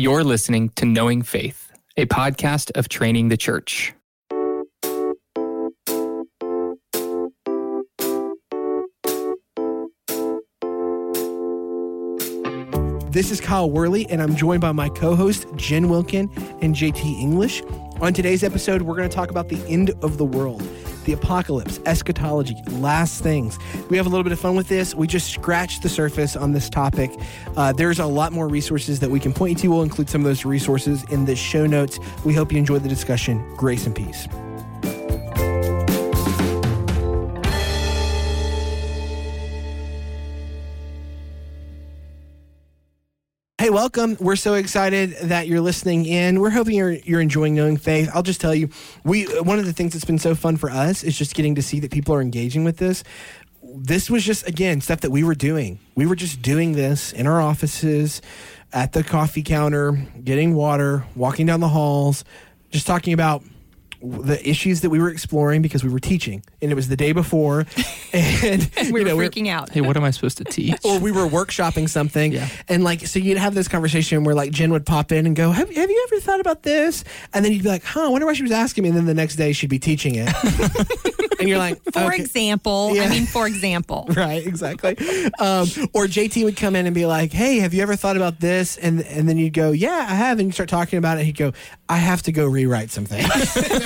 You're listening to Knowing Faith, a podcast of Training the Church. This is Kyle Worley, and I'm joined by my co host, Jen Wilkin and JT English. On today's episode, we're going to talk about the end of the world, the apocalypse, eschatology, last things. We have a little bit of fun with this. We just scratched the surface on this topic. Uh, there's a lot more resources that we can point you to. We'll include some of those resources in the show notes. We hope you enjoyed the discussion. Grace and peace. Welcome. We're so excited that you're listening in. We're hoping you're you're enjoying knowing faith. I'll just tell you, we uh, one of the things that's been so fun for us is just getting to see that people are engaging with this. This was just again stuff that we were doing. We were just doing this in our offices, at the coffee counter, getting water, walking down the halls, just talking about the issues that we were exploring because we were teaching and it was the day before and we you were know, freaking out. Hey, what am I supposed to teach? or we were workshopping something Yeah. and like so you'd have this conversation where like jen would pop in and go have, have you ever thought about this and then you'd be like huh i wonder why she was asking me and then the next day she'd be teaching it and you're like For okay. example, Yeah. I mean, for example, Right, exactly. Um, or JT would come in and be like, "Hey, have you ever thought about this?" And and then you'd go, "Yeah, I have." And you start talking about it. And he'd go, "I have to go rewrite something."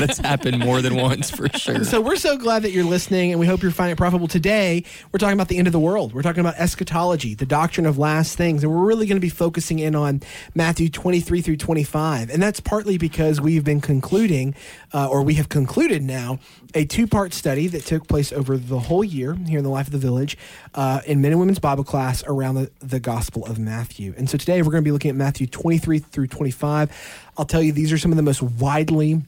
That's happened more than once for sure. So we're so glad that you're listening, and we hope you're finding it profitable. Today, we're talking about the end of the world. We're talking about eschatology, the doctrine of last things, and we're really going to be focusing in on Matthew 23 through 25. And that's partly because we've been concluding, uh, or we have concluded now, a two-part study that took place over the whole year here in the Life of the Village uh, in men and women's Bible class around the, the Gospel of Matthew. And so today we're going to be looking at Matthew 23 through 25. I'll tell you, these are some of the most widely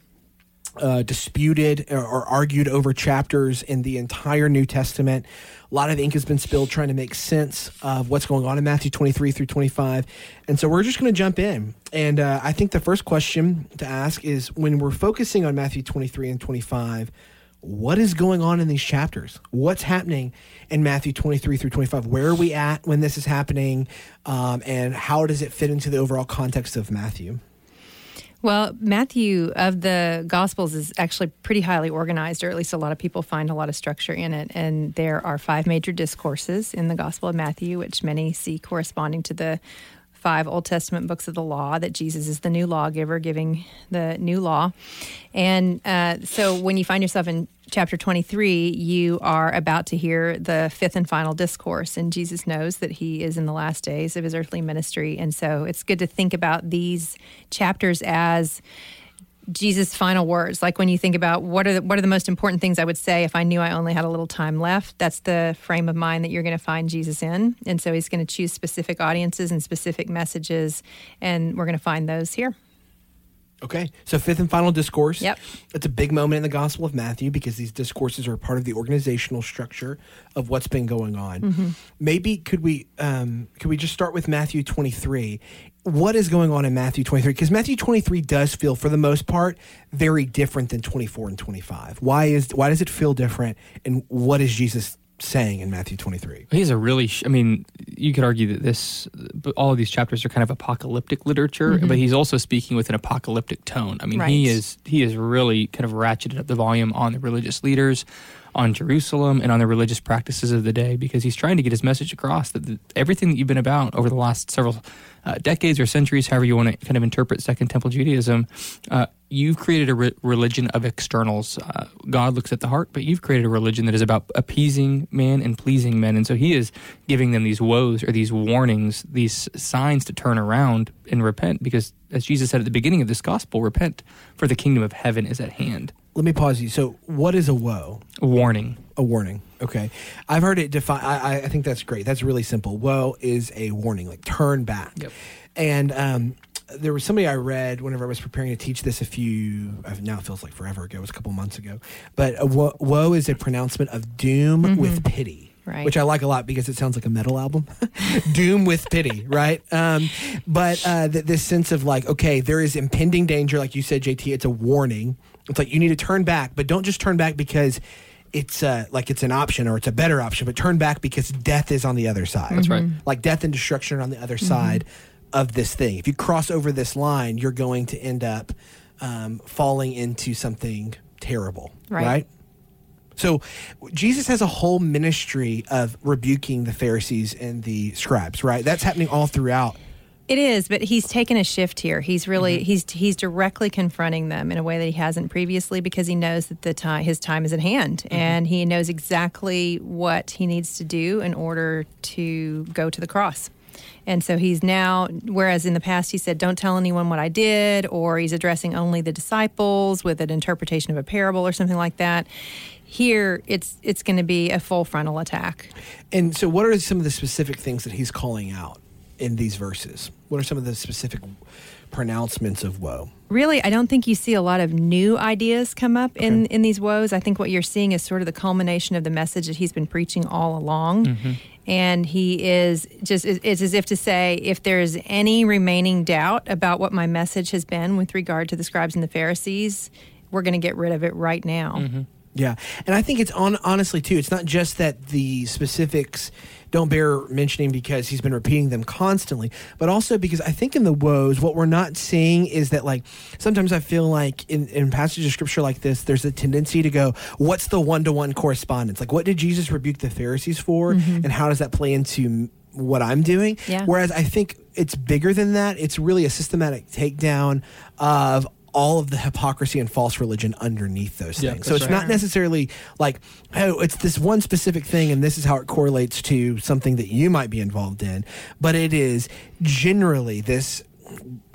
uh, disputed or, or argued over chapters in the entire New Testament. A lot of ink has been spilled trying to make sense of what's going on in Matthew 23 through 25. And so we're just going to jump in. And uh, I think the first question to ask is when we're focusing on Matthew 23 and 25, what is going on in these chapters? What's happening in Matthew 23 through 25? Where are we at when this is happening? Um, and how does it fit into the overall context of Matthew? Well, Matthew of the Gospels is actually pretty highly organized, or at least a lot of people find a lot of structure in it. And there are five major discourses in the Gospel of Matthew, which many see corresponding to the five Old Testament books of the law, that Jesus is the new lawgiver giving the new law. And uh, so when you find yourself in chapter 23, you are about to hear the fifth and final discourse. And Jesus knows that he is in the last days of his earthly ministry. And so it's good to think about these chapters as Jesus' final words. Like when you think about what are the, what are the most important things I would say if I knew I only had a little time left. That's the frame of mind that you're going to find Jesus in, and so he's going to choose specific audiences and specific messages, and we're going to find those here. Okay, so fifth and final discourse. Yep. It's a big moment in the Gospel of Matthew because these discourses are part of the organizational structure of what's been going on. Mm-hmm. Maybe could we um, could we just start with Matthew twenty three? What is going on in Matthew twenty three? Because Matthew twenty three does feel, for the most part, very different than twenty four and twenty five. Why is why does it feel different? And what is Jesus saying in Matthew twenty three? He's a really, sh- I mean, you could argue that this, all of these chapters are kind of apocalyptic literature, mm-hmm. but he's also speaking with an apocalyptic tone. I mean, he is he is really kind of ratcheted up the volume on the religious leaders, on Jerusalem, and on the religious practices of the day because he's trying to get his message across that the, everything that you've been about over the last several uh, decades or centuries, however you want to kind of interpret Second Temple Judaism, uh, you've created a re- religion of externals. Uh, God looks at the heart, but you've created a religion that is about appeasing man and pleasing men. And so he is giving them these woes or these warnings, these signs to turn around and repent because, as Jesus said at the beginning of this gospel, repent, for the kingdom of heaven is at hand. Let me pause you. So, what is a woe? A warning. A warning. Okay. I've heard it defined. I, I think that's great. That's really simple. Woe is a warning, like turn back. Yep. And um, there was somebody I read whenever I was preparing to teach this a few, uh, now it feels like forever ago, it was a couple months ago. But wo- woe is a pronouncement of doom with pity. Right. Which I like a lot because it sounds like a metal album. Doom with pity, right? Um, but uh, th- this sense of like, okay, there is impending danger, like you said, JT. It's a warning. It's like you need to turn back, but don't just turn back because it's uh, like it's an option or it's a better option, but turn back because death is on the other side. That's right. Like death and destruction are on the other side. of this thing. If you cross over this line, you're going to end up um, falling into something terrible, Right. right? So Jesus has a whole ministry of rebuking the Pharisees and the scribes, right? That's happening all throughout. It is, but he's taken a shift here. He's really Mm-hmm. he's he's directly confronting them in a way that he hasn't previously because he knows that the time his time is at hand Mm-hmm. and he knows exactly what he needs to do in order to go to the cross. And so he's now whereas in the past he said don't tell anyone what I did or he's addressing only the disciples with an interpretation of a parable or something like that. Here it's it's going to be a full frontal attack. And so, what are some of the specific things that he's calling out in these verses? What are some of the specific pronouncements of woe? Really, I don't think you see a lot of new ideas come up in, in these woes. I think what you're seeing is sort of the culmination of the message that he's been preaching all along. Mm-hmm. And he is just, it's as if to say, if there's any remaining doubt about what my message has been with regard to the scribes and the Pharisees, we're going to get rid of it right now. Mm-hmm. Yeah, and I think it's on honestly too. It's not just that the specifics don't bear mentioning because he's been repeating them constantly, but also because I think in the woes, what we're not seeing is that like sometimes I feel like in in passages of scripture like this, there's a tendency to go, "What's the one to one correspondence? Like, what did Jesus rebuke the Pharisees for, mm-hmm. and how does that play into what I'm doing?" Yeah. Whereas I think it's bigger than that. It's really a systematic takedown of all of the hypocrisy and false religion underneath those Yeah, things. So it's right. not necessarily like, oh, it's this one specific thing and this is how it correlates to something that you might be involved in, but it is generally this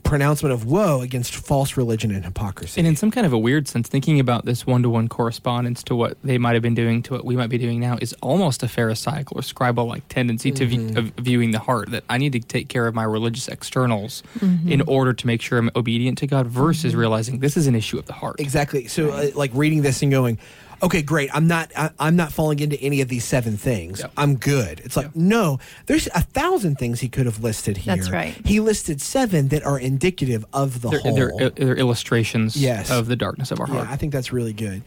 pronouncement of woe against false religion and hypocrisy. And in some kind of a weird sense, thinking about this one to one correspondence to what they might have been doing to what we might be doing now is almost a Pharisaical or scribal like tendency to view, mm-hmm. of viewing the heart that I need to take care of my religious externals mm-hmm. in order to make sure I'm obedient to God versus mm-hmm. realizing this is an issue of the heart. Exactly. So, uh, like reading this and going, okay, great. I'm not. I, I'm not falling into any of these seven things. Yep. I'm good. It's like no. There's a thousand things he could have listed here. That's right. He listed seven that are indicative of the They're, whole. they're, they're illustrations Yes. of the darkness of our heart. yeah, heart. I think that's really good.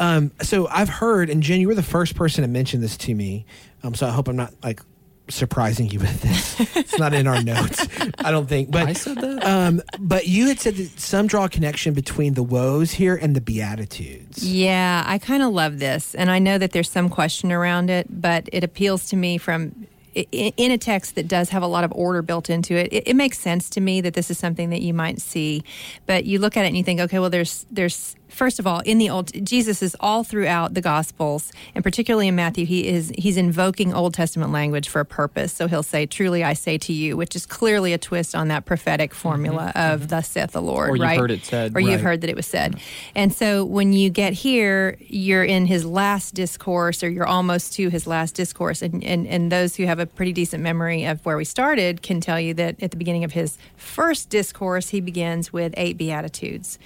Um, so I've heard, and Jen, you were the first person to mention this to me. Um, so I hope I'm not like surprising you with this. it's not in our notes, I don't think. But I said that? Um, but you had said that some draw a connection between the woes here and the beatitudes. Yeah, I kind of love this. And I know that there's some question around it, but it appeals to me from i- i- in a text that does have a lot of order built into it. It, it makes sense to me that this is something that you might see, but you look at it and you think, okay, well, there's there's first of all in the old Jesus is all throughout the Gospels, and particularly in Matthew, he is he's invoking Old Testament language for a purpose. So he'll say, "Truly, I say to you," which is clearly a twist on that prophetic mm-hmm. formula mm-hmm. of "Thus saith the Lord." Or you've right? heard it said. or you've heard that it was said. And so when you get here, you're in his last discourse, or you're almost to his last discourse. And, and, and those who have a pretty decent memory of where we started can tell you that at the beginning of his first discourse, he begins with eight Beatitudes.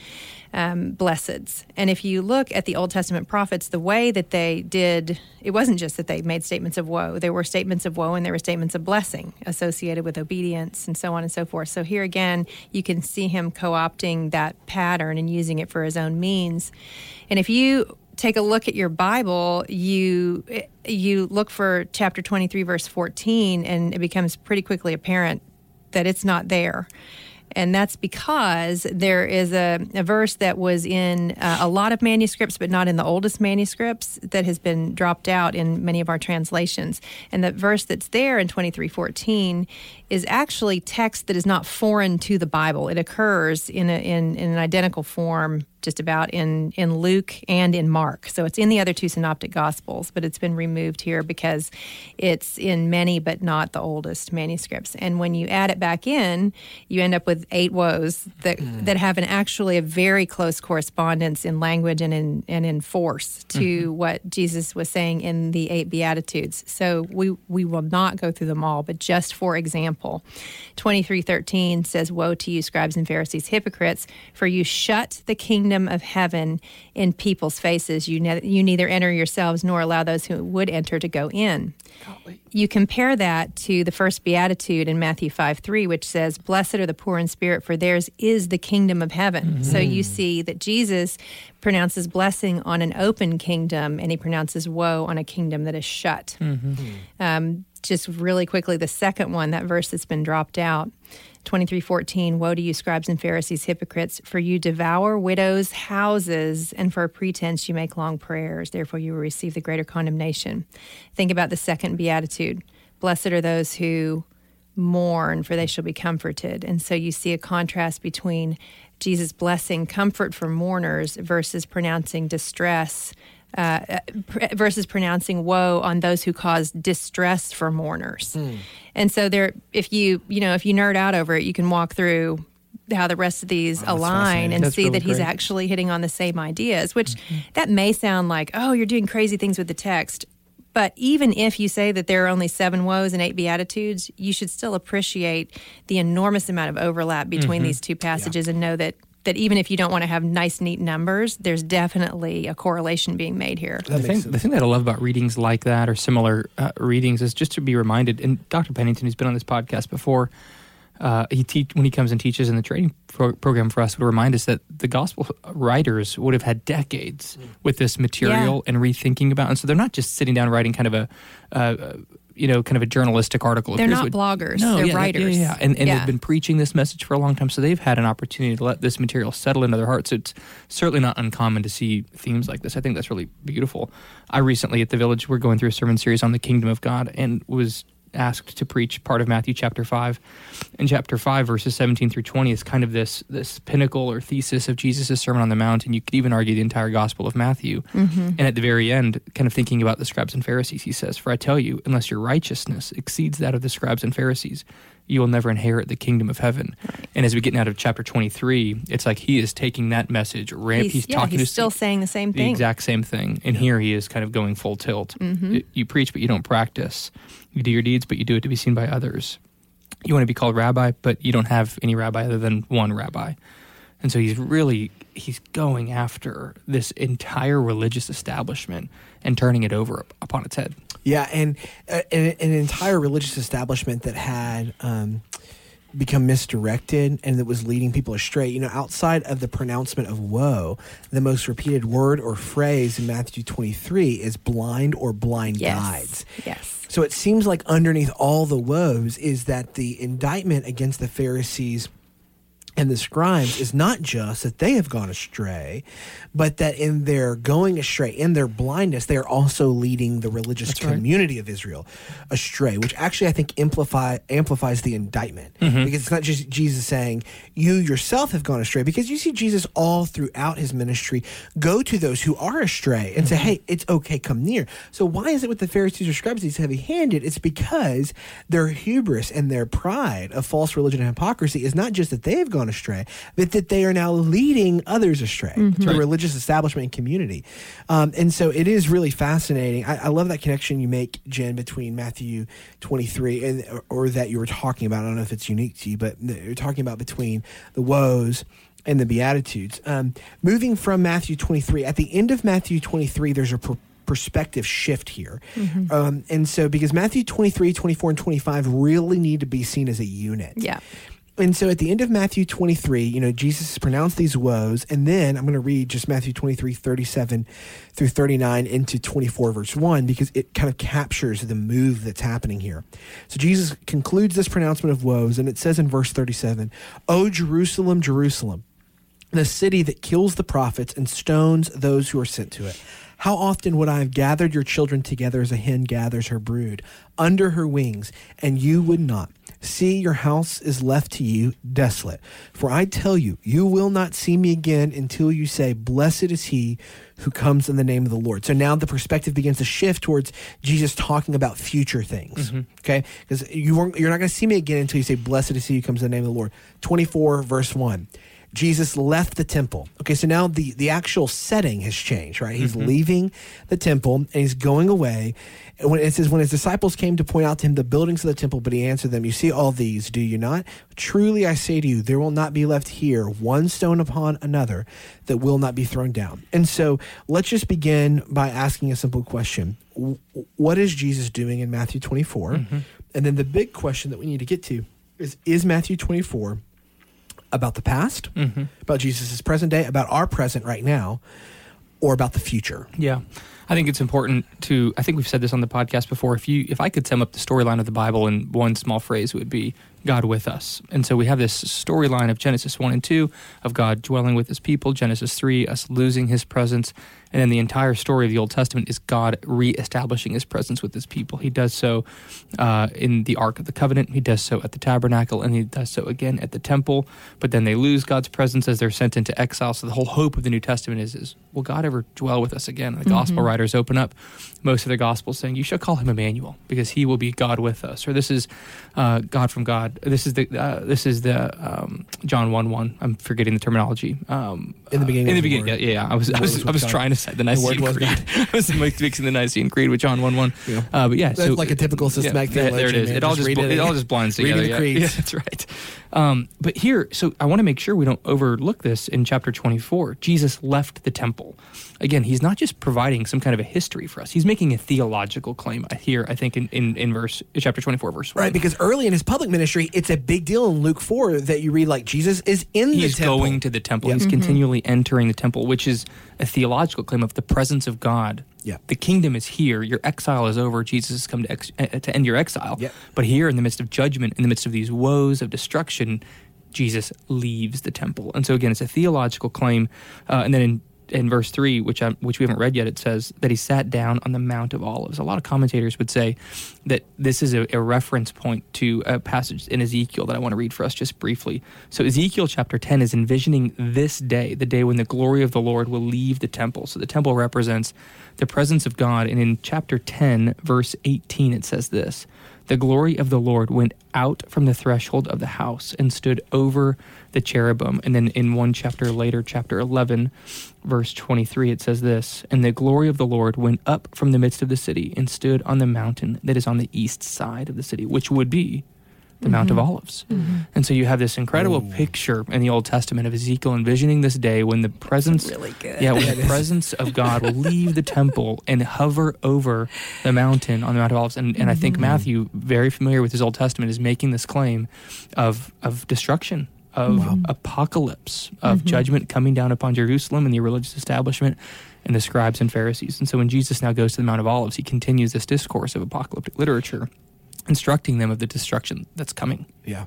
Um, blesseds. And if you look at the Old Testament prophets, the way that they did, it wasn't just that they made statements of woe. There were statements of woe and there were statements of blessing associated with obedience and so on and so forth. So here again, you can see him co opting that pattern and using it for his own means. And if you take a look at your Bible, you you look for chapter 23 verse 14 and it becomes pretty quickly apparent that it's not there. And that's because there is a, a verse that was in uh, a lot of manuscripts, but not in the oldest manuscripts, that has been dropped out in many of our translations. And the verse that's there in 2314 is actually text that is not foreign to the Bible. It occurs in, a, in, in an identical form just about in, in Luke and in Mark. So it's in the other two synoptic gospels, but it's been removed here because it's in many but not the oldest manuscripts. And when you add it back in, you end up with eight woes that hmm. that have an actually a very close correspondence in language and in and in force to mm-hmm. what Jesus was saying in the eight beatitudes. So we we will not go through them all, but just for example, 2313 says woe to you scribes and Pharisees hypocrites for you shut the kingdom of heaven in people's faces. You ne- you neither enter yourselves nor allow those who would enter to go in. You compare that to the first beatitude in Matthew 5 3, which says, Blessed are the poor in spirit, for theirs is the kingdom of heaven. So you see that Jesus pronounces blessing on an open kingdom and he pronounces woe on a kingdom that is shut. Um, just really quickly, the second one, that verse that's been dropped out. 23:14 Woe to you scribes and Pharisees hypocrites for you devour widows houses and for a pretense you make long prayers therefore you will receive the greater condemnation. Think about the second beatitude. Blessed are those who mourn for they shall be comforted. And so you see a contrast between Jesus blessing comfort for mourners versus pronouncing distress uh, versus pronouncing woe on those who cause distress for mourners. Mm. And so there, if you you know if you nerd out over it, you can walk through how the rest of these oh, align and see really that he's great. actually hitting on the same ideas. Which mm-hmm. that may sound like oh you're doing crazy things with the text. But even if you say that there are only seven woes and eight beatitudes, you should still appreciate the enormous amount of overlap between mm-hmm. these two passages yeah. and know that that even if you don't want to have nice, neat numbers, there's definitely a correlation being made here. The thing, the thing, that I love about readings like that or similar uh, readings is just to be reminded. And Dr. Pennington, who's been on this podcast before, uh, he teach when he comes and teaches in the training pro- program for us would remind us that the gospel writers would have had decades mm. with this material yeah. and rethinking about, and so they're not just sitting down writing kind of a. Uh, you know, kind of a journalistic article. They're not would, bloggers. No, they're yeah, writers. Yeah, yeah, and, and they've been preaching this message for a long time, so they've had an opportunity to let this material settle into their hearts. It's certainly not uncommon to see themes like this. I think that's really beautiful. I recently at the Village, we're going through a sermon series on the kingdom of God, and was asked to preach part of Matthew chapter 5. And chapter 5 verses 17 through 20 is kind of this this pinnacle or thesis of Jesus' Sermon on the Mount and you could even argue the entire gospel of Matthew. Mm-hmm. And at the very end, kind of thinking about the scribes and Pharisees, he says, "For I tell you, unless your righteousness exceeds that of the scribes and Pharisees, you will never inherit the kingdom of heaven. Right. And as we get out of chapter 23, it's like he is taking that message, ramp, he's, he's yeah, talking he's still saying the same thing? the thing. exact same thing. And here he is kind of going full tilt. Mm-hmm. You preach, but you don't practice. You do your deeds, but you do it to be seen by others. You want to be called rabbi, but you don't have any rabbi other than one rabbi. And so he's really he's going after this entire religious establishment and turning it over upon its head. Yeah, and uh, an, an, entire religious establishment that had um, become misdirected and that was leading people astray. You know, outside of the pronouncement of woe, the most repeated word or phrase in Matthew 23 is blind or blind yes. guides. Yes. So it seems like underneath all the woes is that the indictment against the Pharisees and the scribes is not just that they have gone astray, but that in their going astray, in their blindness, they are also leading the religious That's community right. of Israel astray, which actually I think amplify, amplifies the indictment. Mm-hmm. Because it's not just Jesus saying, you yourself have gone astray, because you see Jesus all throughout his ministry go to those who are astray and mm-hmm. say, hey, it's okay, come near. So why is it with the Pharisees or scribes he's heavy handed? It's because their hubris and their pride of false religion and hypocrisy is not just that they have gone astray, but that they are now leading others astray. Mm-hmm. The right. religious religious establishment and community. Um, and so it is really fascinating. I, I, love that connection you make, Jen, between Matthew 23 and or, or, that you were talking about. I don't know if it's unique to you, but you're talking about between the woes and the beatitudes. Um, moving from Matthew 23, at the end of Matthew 23, there's a perspective shift here. Mm-hmm. Um, and so, because Matthew 23, 24, and 25 really need to be seen as a unit. Yeah and so at the end of Matthew 23, you know, Jesus pronounced these woes. And then I'm going to read just Matthew 23, 37 through 39 into 24, verse 1, because it kind of captures the move that's happening here. So Jesus concludes this pronouncement of woes, and it says in verse 37, O Jerusalem, Jerusalem, the city that kills the prophets and stones those who are sent to it. How often would I have gathered your children together as a hen gathers her brood under her wings, and you would not? See, your house is left to you desolate. For I tell you, you will not see me again until you say, Blessed is he who comes in the name of the Lord. So now the perspective begins to shift towards Jesus talking about future things. Mm-hmm. Okay? Because you you're not going to see me again until you say, Blessed is he who comes in the name of the Lord. 24, verse 1. Jesus left the temple. Okay, so now the, the actual setting has changed, right? He's mm-hmm. leaving the temple and he's going away. And when it says, when his disciples came to point out to him the buildings of the temple, but he answered them, You see all these, do you not? Truly I say to you, there will not be left here one stone upon another that will not be thrown down. And so let's just begin by asking a simple question What is Jesus doing in Matthew 24? Mm-hmm. And then the big question that we need to get to is Is Matthew 24 about the past, mm-hmm. about Jesus' present day, about our present right now, or about the future. Yeah. I think it's important to. I think we've said this on the podcast before. If you, if I could sum up the storyline of the Bible in one small phrase, it would be God with us. And so we have this storyline of Genesis 1 and 2 of God dwelling with his people, Genesis 3, us losing his presence. And then the entire story of the Old Testament is God reestablishing his presence with his people. He does so uh, in the Ark of the Covenant, he does so at the tabernacle, and he does so again at the temple. But then they lose God's presence as they're sent into exile. So the whole hope of the New Testament is, is will God ever dwell with us again? And the mm-hmm. gospel writers open up most of the gospels saying, You shall call him Emmanuel, because he will be God with us. Or this is uh, God from God this is the uh, this is the um, John one one. I'm forgetting the terminology. Um, in the beginning. Uh, in the beginning, yeah, yeah, I was I was, I was trying to say the Nicene Creed. I was mixing the Nicene Creed with John one one. Uh, but yeah, so, like a typical systematic yeah, There it is. It all just, it, all just blinds together. Yeah. that's right. Um, but here, so I want to make sure we don't overlook this in chapter 24. Jesus left the temple. Again, he's not just providing some kind of a history for us. He's making a theological claim here, I think, in, in, in verse chapter 24, verse 1. Right, because early in his public ministry, it's a big deal in Luke 4 that you read like Jesus is in he's the temple. He's going to the temple. He's mm-hmm. Continually entering the temple, which is a theological claim of the presence of God. Yeah. The kingdom is here. Your exile is over. Jesus has come to, ex- to end your exile. Yep. But here, in the midst of judgment, in the midst of these woes of destruction, Jesus leaves the temple. And so again, it's a theological claim. Uh, and then in in verse 3 which I, which we haven't read yet it says that he sat down on the mount of olives. A lot of commentators would say that this is a, a, reference point to a passage in ezekiel that i want to read for us just briefly. So ezekiel chapter 10 is envisioning this day the day when the glory of the lord will leave the temple. So the temple represents the presence of god. And in chapter 10 verse 18 it says this the glory of the Lord went out from the threshold of the house and stood over the cherubim. And then in one chapter later, chapter 11, verse 23, it says this And the glory of the Lord went up from the midst of the city and stood on the mountain that is on the east side of the city, which would be the mm-hmm. Mount of mm-hmm. Olives. Mm-hmm. And so you have this incredible Ooh. picture in the Old Testament of Ezekiel envisioning this day when the presence really Yeah, when the presence of God will leave the temple and hover over the mountain on the Mount of Olives. And, and mm-hmm. I think mm-hmm. Matthew, very familiar with his Old Testament, is making this claim of of destruction. Of wow. apocalypse, of mm-hmm. judgment coming down upon Jerusalem and the religious establishment and the scribes and Pharisees. And so when Jesus now goes to the Mount of Olives, he continues this discourse of apocalyptic literature instructing them of the destruction that's coming. Yeah.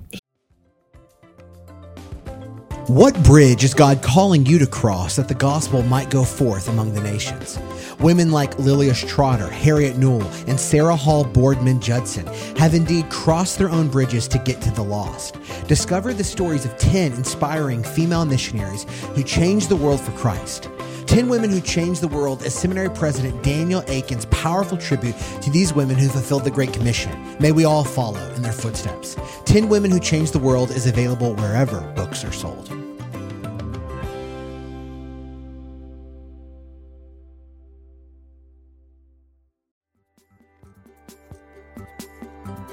What bridge is God calling you to cross that the gospel might go forth among the nations? Women like Lilias Trotter, Harriet Newell, and Sarah Hall Boardman Judson have indeed crossed their own bridges to get to the lost. Discover the stories of 10 inspiring female missionaries who changed the world for Christ. 10 Women Who Changed the World as Seminary President Daniel Akin's powerful tribute to these women who fulfilled the Great Commission. May we all follow in their footsteps. 10 Women Who Changed the World is available wherever books are sold.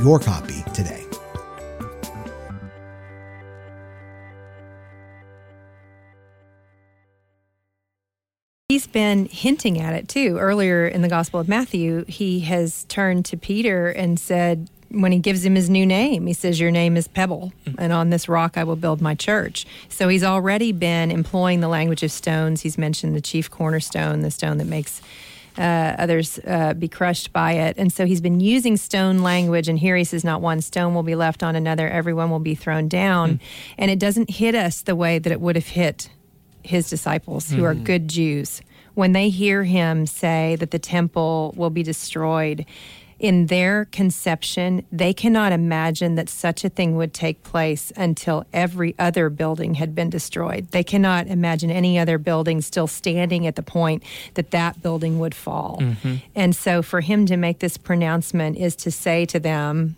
your copy today. He's been hinting at it too. Earlier in the Gospel of Matthew, he has turned to Peter and said, when he gives him his new name, he says, Your name is Pebble, hmm. and on this rock I will build my church. So he's already been employing the language of stones. He's mentioned the chief cornerstone, the stone that makes uh, others uh, be crushed by it. And so he's been using stone language. And here he says, Not one stone will be left on another, everyone will be thrown down. Mm. And it doesn't hit us the way that it would have hit his disciples, who mm. are hmm. good Jews. When they hear him say that the temple will be destroyed, in their conception, they cannot imagine that such a thing would take place until every other building had been destroyed. They cannot imagine any other building still standing at the point that that building would fall. Mm-hmm. And so for him to make this pronouncement is to say to them,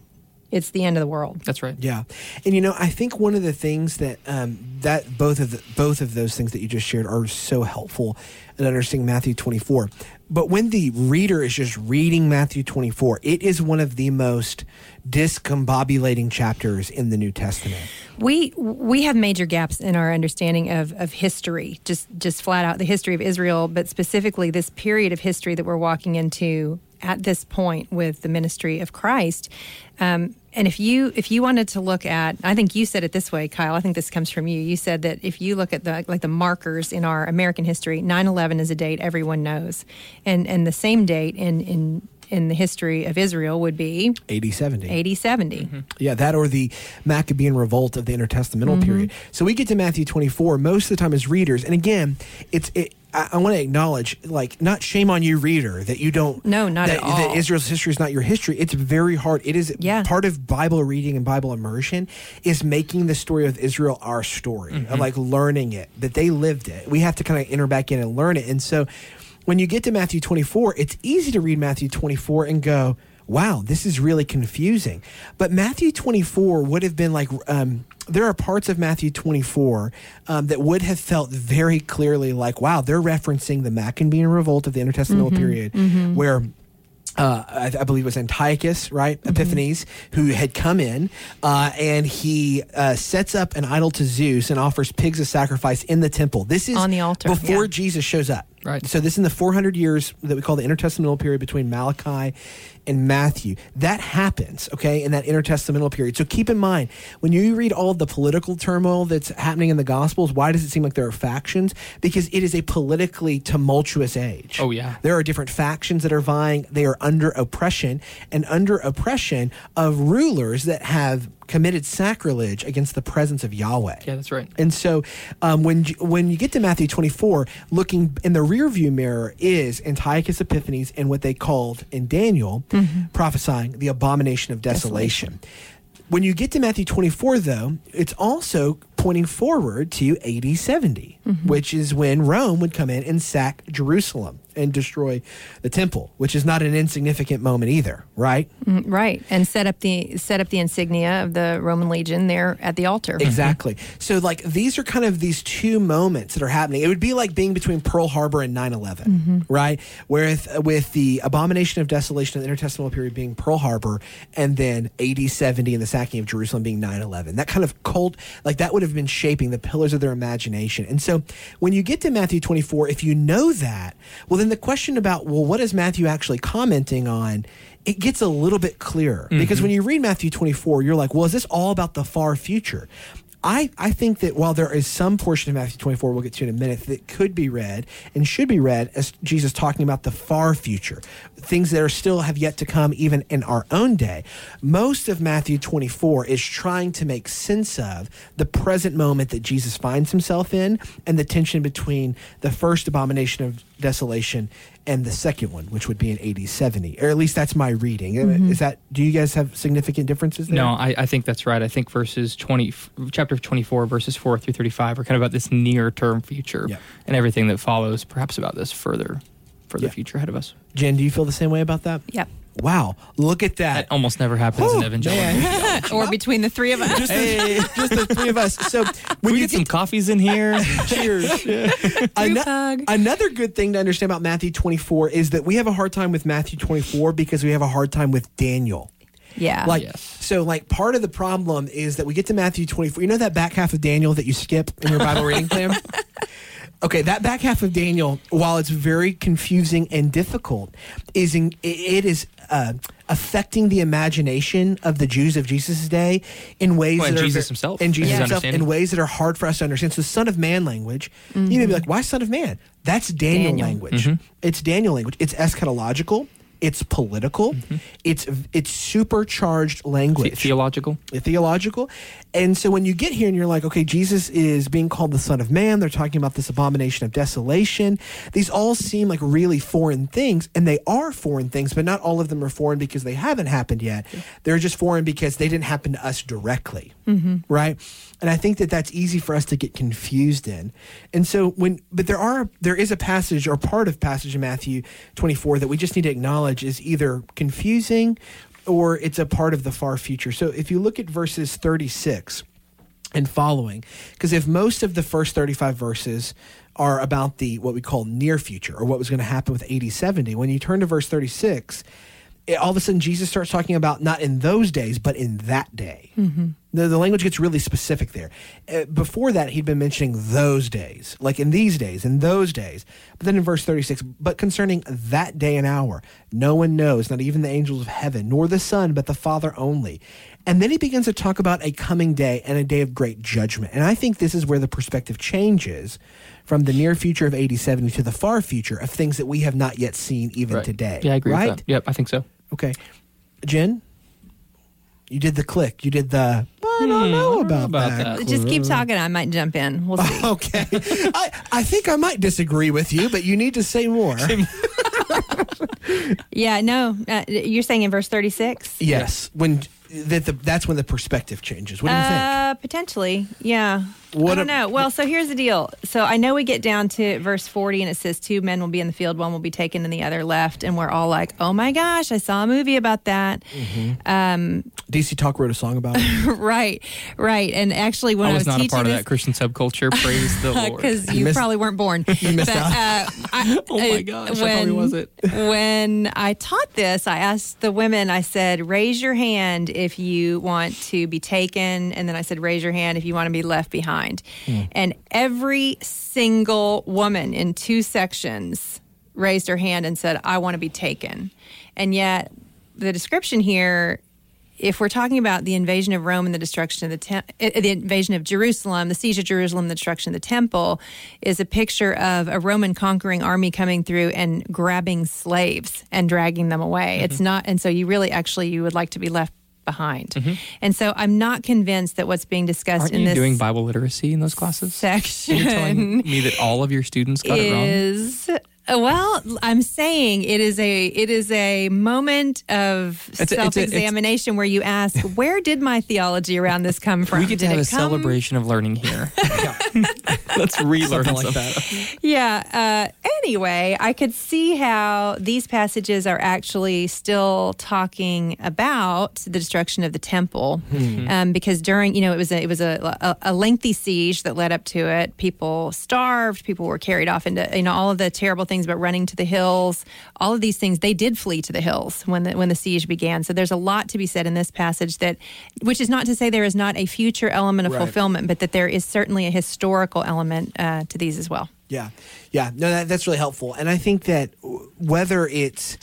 it's the end of the world. That's right. Yeah, and you know, I think one of the things that um, that both of the, both of those things that you just shared are so helpful in understanding Matthew twenty four. But when the reader is just reading Matthew twenty four, it is one of the most discombobulating chapters in the New Testament. We we have major gaps in our understanding of, of history, just just flat out the history of Israel, but specifically this period of history that we're walking into at this point with the ministry of Christ. Um, and if you if you wanted to look at, I think you said it this way, Kyle. I think this comes from you. You said that if you look at the like the markers in our American history, 9/11 is a date everyone knows, and and the same date in in in the history of Israel would be AD 70. 8070. Mm-hmm. Yeah, that or the Maccabean revolt of the intertestamental mm-hmm. period. So we get to Matthew 24 most of the time as readers, and again, it's it, I, I want to acknowledge, like, not shame on you, reader, that you don't. No, not that, at all. That Israel's history is not your history. It's very hard. It is Yeah. part of Bible reading and Bible immersion is making the story of Israel our story, of mm-hmm. like learning it that they lived it. We have to kind of enter back in and learn it, and so when you get to Matthew 24, it's easy to read Matthew 24 and go, wow, this is really confusing. But Matthew 24 would have been like, um, there are parts of Matthew 24 um, that would have felt very clearly like, wow, they're referencing the Maccabean revolt of the intertestamental period, where uh, I, I believe it was Antiochus, right? Mm-hmm. Epiphanes, who had come in, uh, and he uh, sets up an idol to Zeus and offers pigs as sacrifice in the temple. This is On the altar, before yeah. Jesus shows up. Right. So this is in the 400 years that we call the intertestamental period between Malachi and Matthew. That happens, okay, in that intertestamental period. So keep in mind when you read all of the political turmoil that's happening in the Gospels, why does it seem like there are factions? Because it is a politically tumultuous age. Oh, yeah. There are different factions that are vying. They are under oppression and under oppression of rulers that have committed sacrilege against the presence of Yahweh. Yeah, that's right. And so, um, when when you get to Matthew 24, looking in the rear view mirror is Antiochus Epiphanes and what they called in Daniel prophesying the abomination of desolation. When you get to Matthew 24, though, it's also pointing forward to AD 70, which is when Rome would come in and sack Jerusalem and destroy the temple, which is not an insignificant moment either, right? Mm, Right, and set up the set up the insignia of the Roman legion there at the altar. Exactly. So, like, these are kind of these two moments that are happening. It would be like being between Pearl Harbor and 9 11, right? With, with the abomination of desolation of the intertestamental period being Pearl Harbor, and then AD 70 and the sacking of Jerusalem being 9 11. That kind of cold, like, that would have been shaping the pillars of their imagination. And so, when you get to Matthew 24, if you know that, well, then the question about, well, what is Matthew actually commenting on? it gets a little bit clearer mm-hmm. because when you read Matthew 24, you're like, well, is this all about the far future? I, I think that while there is some portion of Matthew 24 we'll get to in a minute that could be read and should be read as Jesus talking about the far future, things that are still have yet to come even in our own day, most of Matthew 24 is trying to make sense of the present moment that Jesus finds himself in and the tension between the first abomination of desolation and the second one, which would be in AD 70. Or at least that's my reading. Mm-hmm. Is that, do you guys have significant differences there? No, I, I think that's right. I think verses 20, chapter 24, verses 4 through 35 are kind of about this near term future Yeah. and everything that follows, perhaps about this further, further Yeah. future ahead of us. Jen, do you feel the same way about that? Yep. Wow, look at That that. almost never happens Whew, in evangelicalism. or between the three of us. Just, the, just the three of us. So when we you get some get coffees in here. cheers. Group Ano- Another good thing to understand about Matthew 24 is that we have a hard time with Matthew 24 because we have a hard time with Daniel. yeah. Like Yes. so, like part of the problem is that we get to Matthew 24. You know that back half of Daniel that you skip in your Bible reading plan. Okay, that back half of Daniel, while it's very confusing and difficult, is in, it- it is uh, affecting the imagination of the Jews of Jesus' day in ways Well, and that are Jesus ver- himself, and Jesus his himself in ways that are hard for us to understand. So, Son of Man language, you may be like, why Son of Man? That's Daniel, Daniel. language. It's Daniel language. It's eschatological. It's political. Mm-hmm. It's it's supercharged language theological. theological. And so when you get here and you're like, okay, Jesus is being called the Son of Man, they're talking about this abomination of desolation. These all seem like really foreign things, and they are foreign things, but not all of them are foreign because they haven't happened yet. They're just foreign because they didn't happen to us directly. Mm-hmm. Right? And I think that that's easy for us to get confused in. And so when, but there are, there is a passage or part of passage in Matthew 24 that we just need to acknowledge is either confusing or it's a part of the far future. So if you look at verses 36 and following, because if most of the first 35 verses are about the what we call near future or what was going to happen with AD 70, when you turn to verse 36, it, all of a sudden Jesus starts talking about not in those days, but in that day. The, the language gets really specific there. Uh, before that, he'd been mentioning those days, like in these days, in those days. But then in verse 36, but concerning that day and hour, no one knows, not even the angels of heaven, nor the Son, but the Father only. And then he begins to talk about a coming day and a day of great judgment. And I think this is where the perspective changes from the near future of AD 70 to the far future of things that we have not yet seen even Right. today. Yeah, I agree right? with that. Yep, I think so. Okay. Jen, you did the click. You did the, I don't know about, about that. that. Just keep talking. I might jump in. We'll see. Okay. I, I think I might disagree with you, but you need to say more. Yeah, no. Uh, you're saying in verse 36? yes. When that the, that's when the perspective changes. What do you think? Uh, potentially, yeah. What I don't a- know. Well, so here's the deal. So I know we get down to verse 40 and it says two men will be in the field, one will be taken and the other left. And we're all like, oh my gosh, I saw a movie about that. DC Talk wrote a song about it. right, right. And actually, when I I was was, not a part of this, that Christian subculture. Praise the Lord. because You you, missed- probably weren't born. You missed but, out. Uh, I, Oh my uh, gosh, I probably wasn't. when I taught this, I asked the women. I said, "Raise your hand if you want to be taken," and then I said, "Raise your hand if you want to be left behind." Hmm. And every single woman in two sections raised her hand and said, "I want to be taken." And yet, the description here if we're talking about the invasion of Rome and the destruction of the tem- uh, the invasion of Jerusalem, the siege of Jerusalem, the destruction of the temple, is a picture of a Roman conquering army coming through and grabbing slaves and dragging them away. It's not, and so you really actually you would like to be left behind. And so I'm not convinced that what's being discussed Aren't in you this doing Bible literacy in those classes? section You're telling me that all of your students got it wrong. is well i'm saying it is a it is a moment of It's a- it's a- it's- self-examination where you ask where did my theology around this come from We get to Did have a come- celebration of learning here. Let's relearn like that. yeah uh, anyway i could see how these passages are actually still talking about the destruction of the temple. Um, because during you know it was a, it was a, a, a lengthy siege that led up to it. People starved. People were carried off into you know all of the terrible things about running to the hills. All of these things they did flee to the hills when the when the siege began. So there's a lot to be said in this passage that which is not to say there is not a future element of Right. fulfillment but that there is certainly a historical element uh, to these as well Yeah, yeah. No, that, that's really helpful. And I think that w- whether it's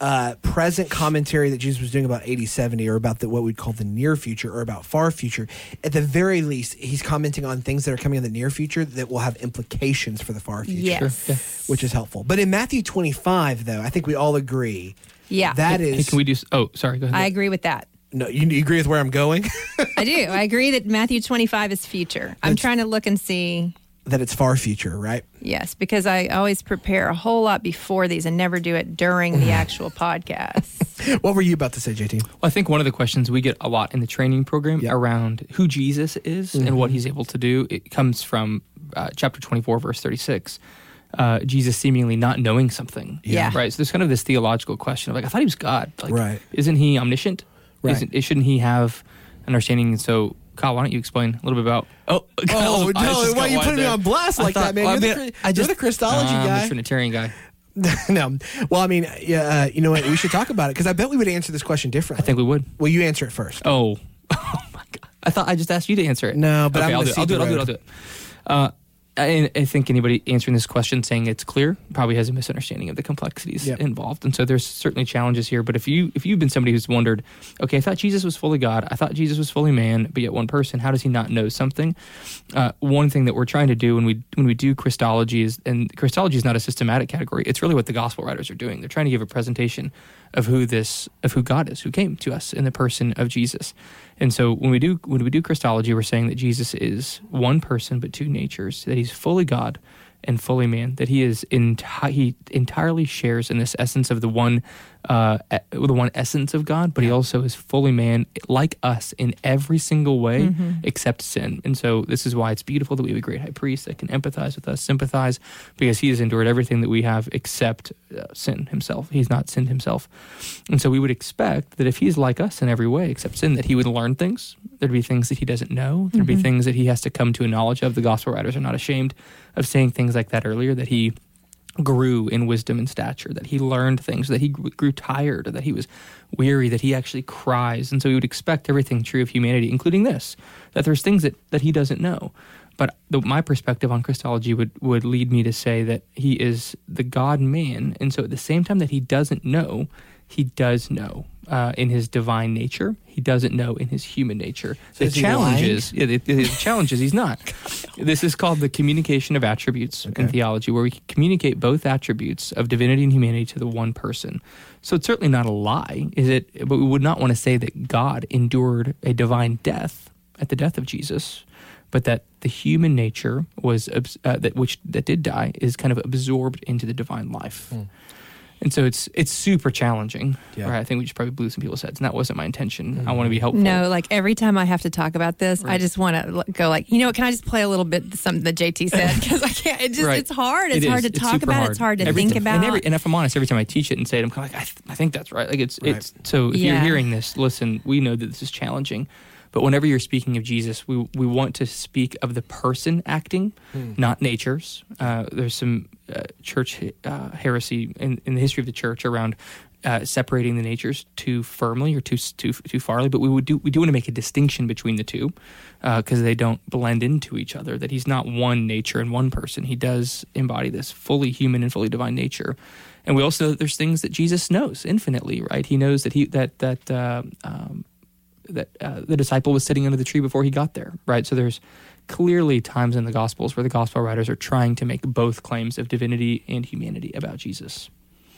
uh, present commentary that Jesus was doing about 80, 70, or about the, what we'd call the near future or about far future, at the very least, he's commenting on things that are coming in the near future that will have implications for the far future. Yes. Sure, yeah. Which is helpful. But in Matthew 25, though, I think we all agree. Yeah. That Hey, is. can we do? Oh, sorry. Go ahead. I agree with that. no, you, you agree with where I'm going? I do. I agree that Matthew 25 is future. I'm That's- trying to look and see. That it's far future, right? Yes, because I always prepare a whole lot before these and never do it during the actual podcast. What were you about to say, JT? Well, I think one of the questions we get a lot in the training program Yeah. around who Jesus is and what he's able to do, it comes from uh, chapter 24, verse 36. Uh, Jesus seemingly not knowing something. Yeah. Right. So there's kind of this theological question of like, I thought he was God. Like, Right. Isn't he omniscient? Right. Isn't, shouldn't he have understanding? And so, Kyle, why don't you explain a little bit about? Oh, Oh, no, why you putting me on blast I like that, man? well, You're I the mean, Chri- I you're the Christology I'm guy. the Trinitarian guy. no. Well, I mean, yeah, uh, you know what? We should talk about it because I bet we would answer this question differently. I think we would. Well, you answer it first. Oh, oh my god! I thought I just asked you to answer it. No, but okay, I'm I'll gonna do, it. I'll do it. I'll do it. I'll do it. I, I think anybody answering this question saying it's clear probably has a misunderstanding of the complexities Yep. involved, and so there's certainly challenges here. But if you if you've been somebody who's wondered, okay, I thought Jesus was fully God, I thought Jesus was fully man, but yet one person, how does he not know something? Uh, one thing that we're trying to do when we when we do Christology is, and Christology is not a systematic category. It's really what the gospel writers are doing. They're trying to give a presentation of who this of who God is, who came to us in the person of Jesus. And so when we do when we do Christology, we're saying that Jesus is one person but two natures, that he's fully God and fully man, that he is enti- he entirely shares in this essence of the one uh, the one essence of God, but he also is fully man, like us in every single way except sin. And so this is why it's beautiful that we have a great high priest that can empathize with us, sympathize, because he has endured everything that we have except uh, sin himself. He's not sinned himself. And so we would expect that if he's like us in every way except sin, that he would learn things. There'd be things that he doesn't know. There'd be things that he has to come to a knowledge of. The gospel writers are not ashamed of saying things like that earlier, that he grew in wisdom and stature, that he learned things, that he grew tired, that he was weary, that he actually cries. And so we would expect everything true of humanity, including this, that there's things that, that he doesn't know. But the, my perspective on Christology would, would lead me to say that he is the God man. And so at the same time that he doesn't know, he does know uh, in his divine nature. He doesn't know in his human nature. the is he challenge is yeah, the, the challenge is he's not. This is called the communication of attributes in theology, where we can communicate both attributes of divinity and humanity to the one person. So it's certainly not a lie, is it? But we would not want to say that God endured a divine death at the death of Jesus, but that the human nature was uh, that which that did die is kind of absorbed into the divine life. And so it's it's super challenging. Yeah. Right? I think we just probably blew some people's heads, and that wasn't my intention. I mm-hmm. want to be helpful. No, like every time I have to talk about this, I just want to go like, you know, what, can I just play a little bit something that JT said because I can't. It just Right. it's hard. It's It hard is. to talk super about. It's hard to Every think ti- about. And, every, and if I'm honest, every time I teach it and say it, I'm kind of like, I, th- I think that's right. Like it's Right. it's so. If you're hearing this, listen. We know that this is challenging, but whenever you're speaking of Jesus, we we want to speak of the person acting, not natures. Uh, there's some uh, church uh, heresy in, in the history of the church around. Uh, separating the natures too firmly or too too too farly, but we would do we do want to make a distinction between the two because they don't blend into each other. That he's not one nature and one person. He does embody this fully human and fully divine nature. And we also know that there's things that Jesus knows infinitely, right? He knows that he that that uh, um, that uh, the disciple was sitting under the tree before he got there, right? So there's clearly times in the Gospels where the Gospel writers are trying to make both claims of divinity and humanity about Jesus.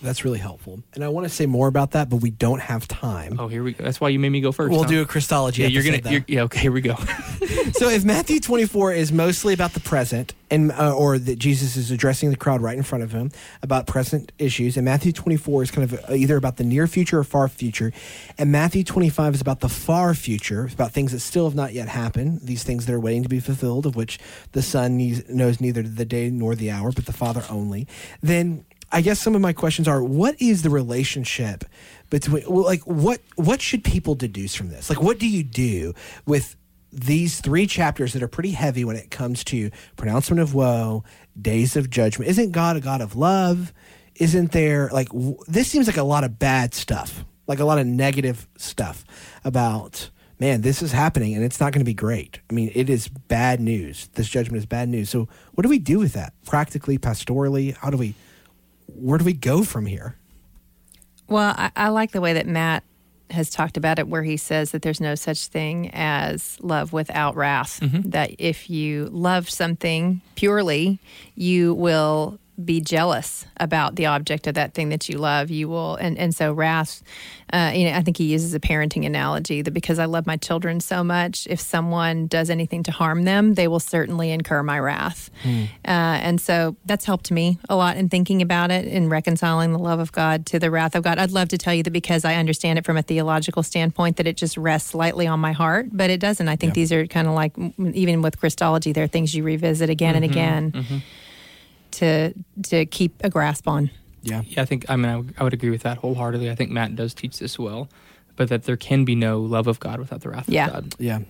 That's really helpful. And I want to say more about that, but we don't have time. Oh, here we go. That's why you made me go 1st we'll do a Christology Yeah, you're gonna. You're, yeah, okay. Here we go. so if Matthew 24 is mostly about the present and uh, or that Jesus is addressing the crowd right in front of him about present issues and Matthew 24 is kind of uh, either about the near future or far future and Matthew 25 is about the far future about things that still have not yet happened these things that are waiting to be fulfilled of which the son knows neither the day nor the hour but the father only then I guess some of my questions are what is the relationship between well, like what what should people deduce from this? Like what do you do with these three chapters that are pretty heavy when it comes to pronouncement of woe, days of judgment? Isn't God a God of love? Isn't there like w- this seems like a lot of bad stuff, like a lot of negative stuff about man, this is happening and it's not going to be great. I mean, it is bad news. This judgment is bad news. So, what do we do with that practically, pastorally? How do we where do we go from here? Well, I, I like the way that Matt has talked about it, where he says that there's no such thing as love without wrath. Mm-hmm. That if you love something purely, you will be jealous about the object of that thing that you love. You will, and, and so wrath, uh, you know, I think he uses a parenting analogy that because I love my children so much, if someone does anything to harm them, they will certainly incur my wrath. Uh, and so that's helped me a lot in thinking about it and reconciling the love of God to the wrath of God. I'd love to tell you that because I understand it from a theological standpoint, that it just rests lightly on my heart, but it doesn't. I think these are kind of like, even with Christology, there are things you revisit again and again to to keep a grasp on. Yeah. Yeah, I think I mean I, would- would agree with that wholeheartedly. I think Matt does teach this well, but that there can be no love of God without the wrath Yeah. of God. Yeah.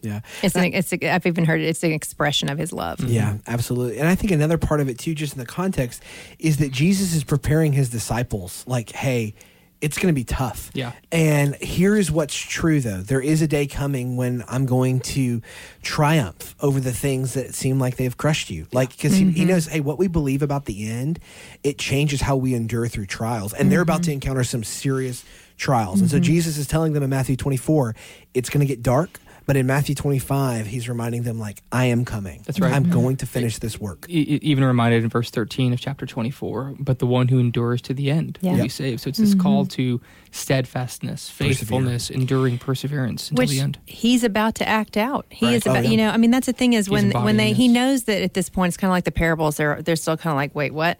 Yeah. It's an, it's a, I've even heard it, it's an expression of His love. Yeah, absolutely. And I think another part of it too, just in the context, is that Jesus is preparing his disciples like, hey, it's going to be tough. Yeah. And here is what's true though. There is a day coming when I'm going to triumph over the things that seem like they've crushed you. Like, because he, he mm-hmm. knows, hey, what we believe about the end, it changes how we endure through trials. And they're about to mm-hmm. encounter some serious trials. And so mm-hmm. Jesus is telling them in Matthew 24, it's going to get dark. But in Matthew 25, he's reminding them, like, I am coming. That's right. I'm mm-hmm. going to finish this work. Even reminded in verse 13 of chapter 24 but the one who endures to the end Yeah. will Yep. be saved so it's this mm-hmm. call to steadfastness faithfulness enduring perseverance until which the end he's about to act out. He Right. is Oh, about, yeah. you know, I mean, that's the thing is when when embodying they he knows that at this point it's kind of like the parables. They're they're still kind of like, wait, what?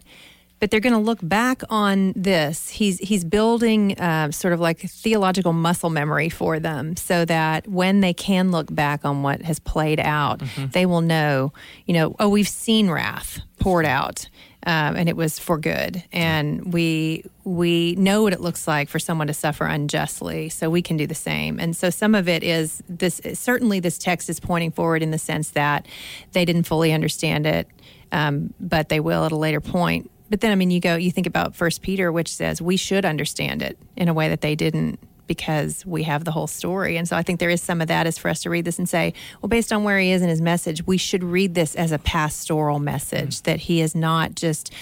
But they're going to look back on this. He's he's building uh, sort of like theological muscle memory for them, so that when they can look back on what has played out, mm-hmm. they will know, you know, oh, we've seen wrath poured out um, and it was for good. And we we know what it looks like for someone to suffer unjustly, so we can do the same. And so some of it is this. Certainly, this text is pointing forward in the sense that they didn't fully understand it, um, but they will at a later point. But then, I mean, you go, you think about First Peter, which says we should understand it in a way that they didn't because we have the whole story. And so I think there is some of that is for us to read this and say, well, based on where he is in his message, we should read this as a pastoral message mm-hmm. that he is not just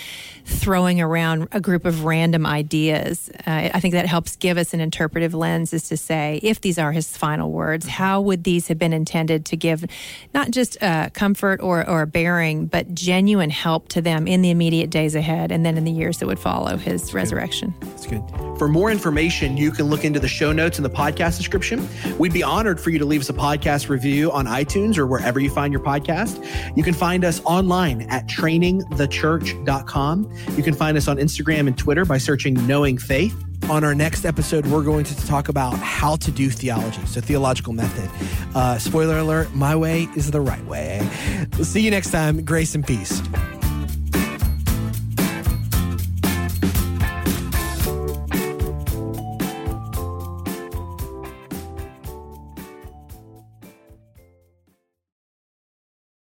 throwing around a group of random ideas. Uh, I think that helps give us an interpretive lens is to say, if these are his final words, mm-hmm. how would these have been intended to give not just uh, comfort or, or bearing, but genuine help to them in the immediate days ahead and then in the years that would follow his That's resurrection? Good. That's good. For more information, you can look into the show notes in the podcast description. We'd be honored for you to leave us a podcast review on iTunes or wherever you find your podcast. You can find us online at trainingthechurch.com. You can find us on Instagram and Twitter by searching Knowing Faith. On our next episode, we're going to talk about how to do theology, so theological method. Uh, spoiler alert, my way is the right way. We'll see you next time. Grace and peace.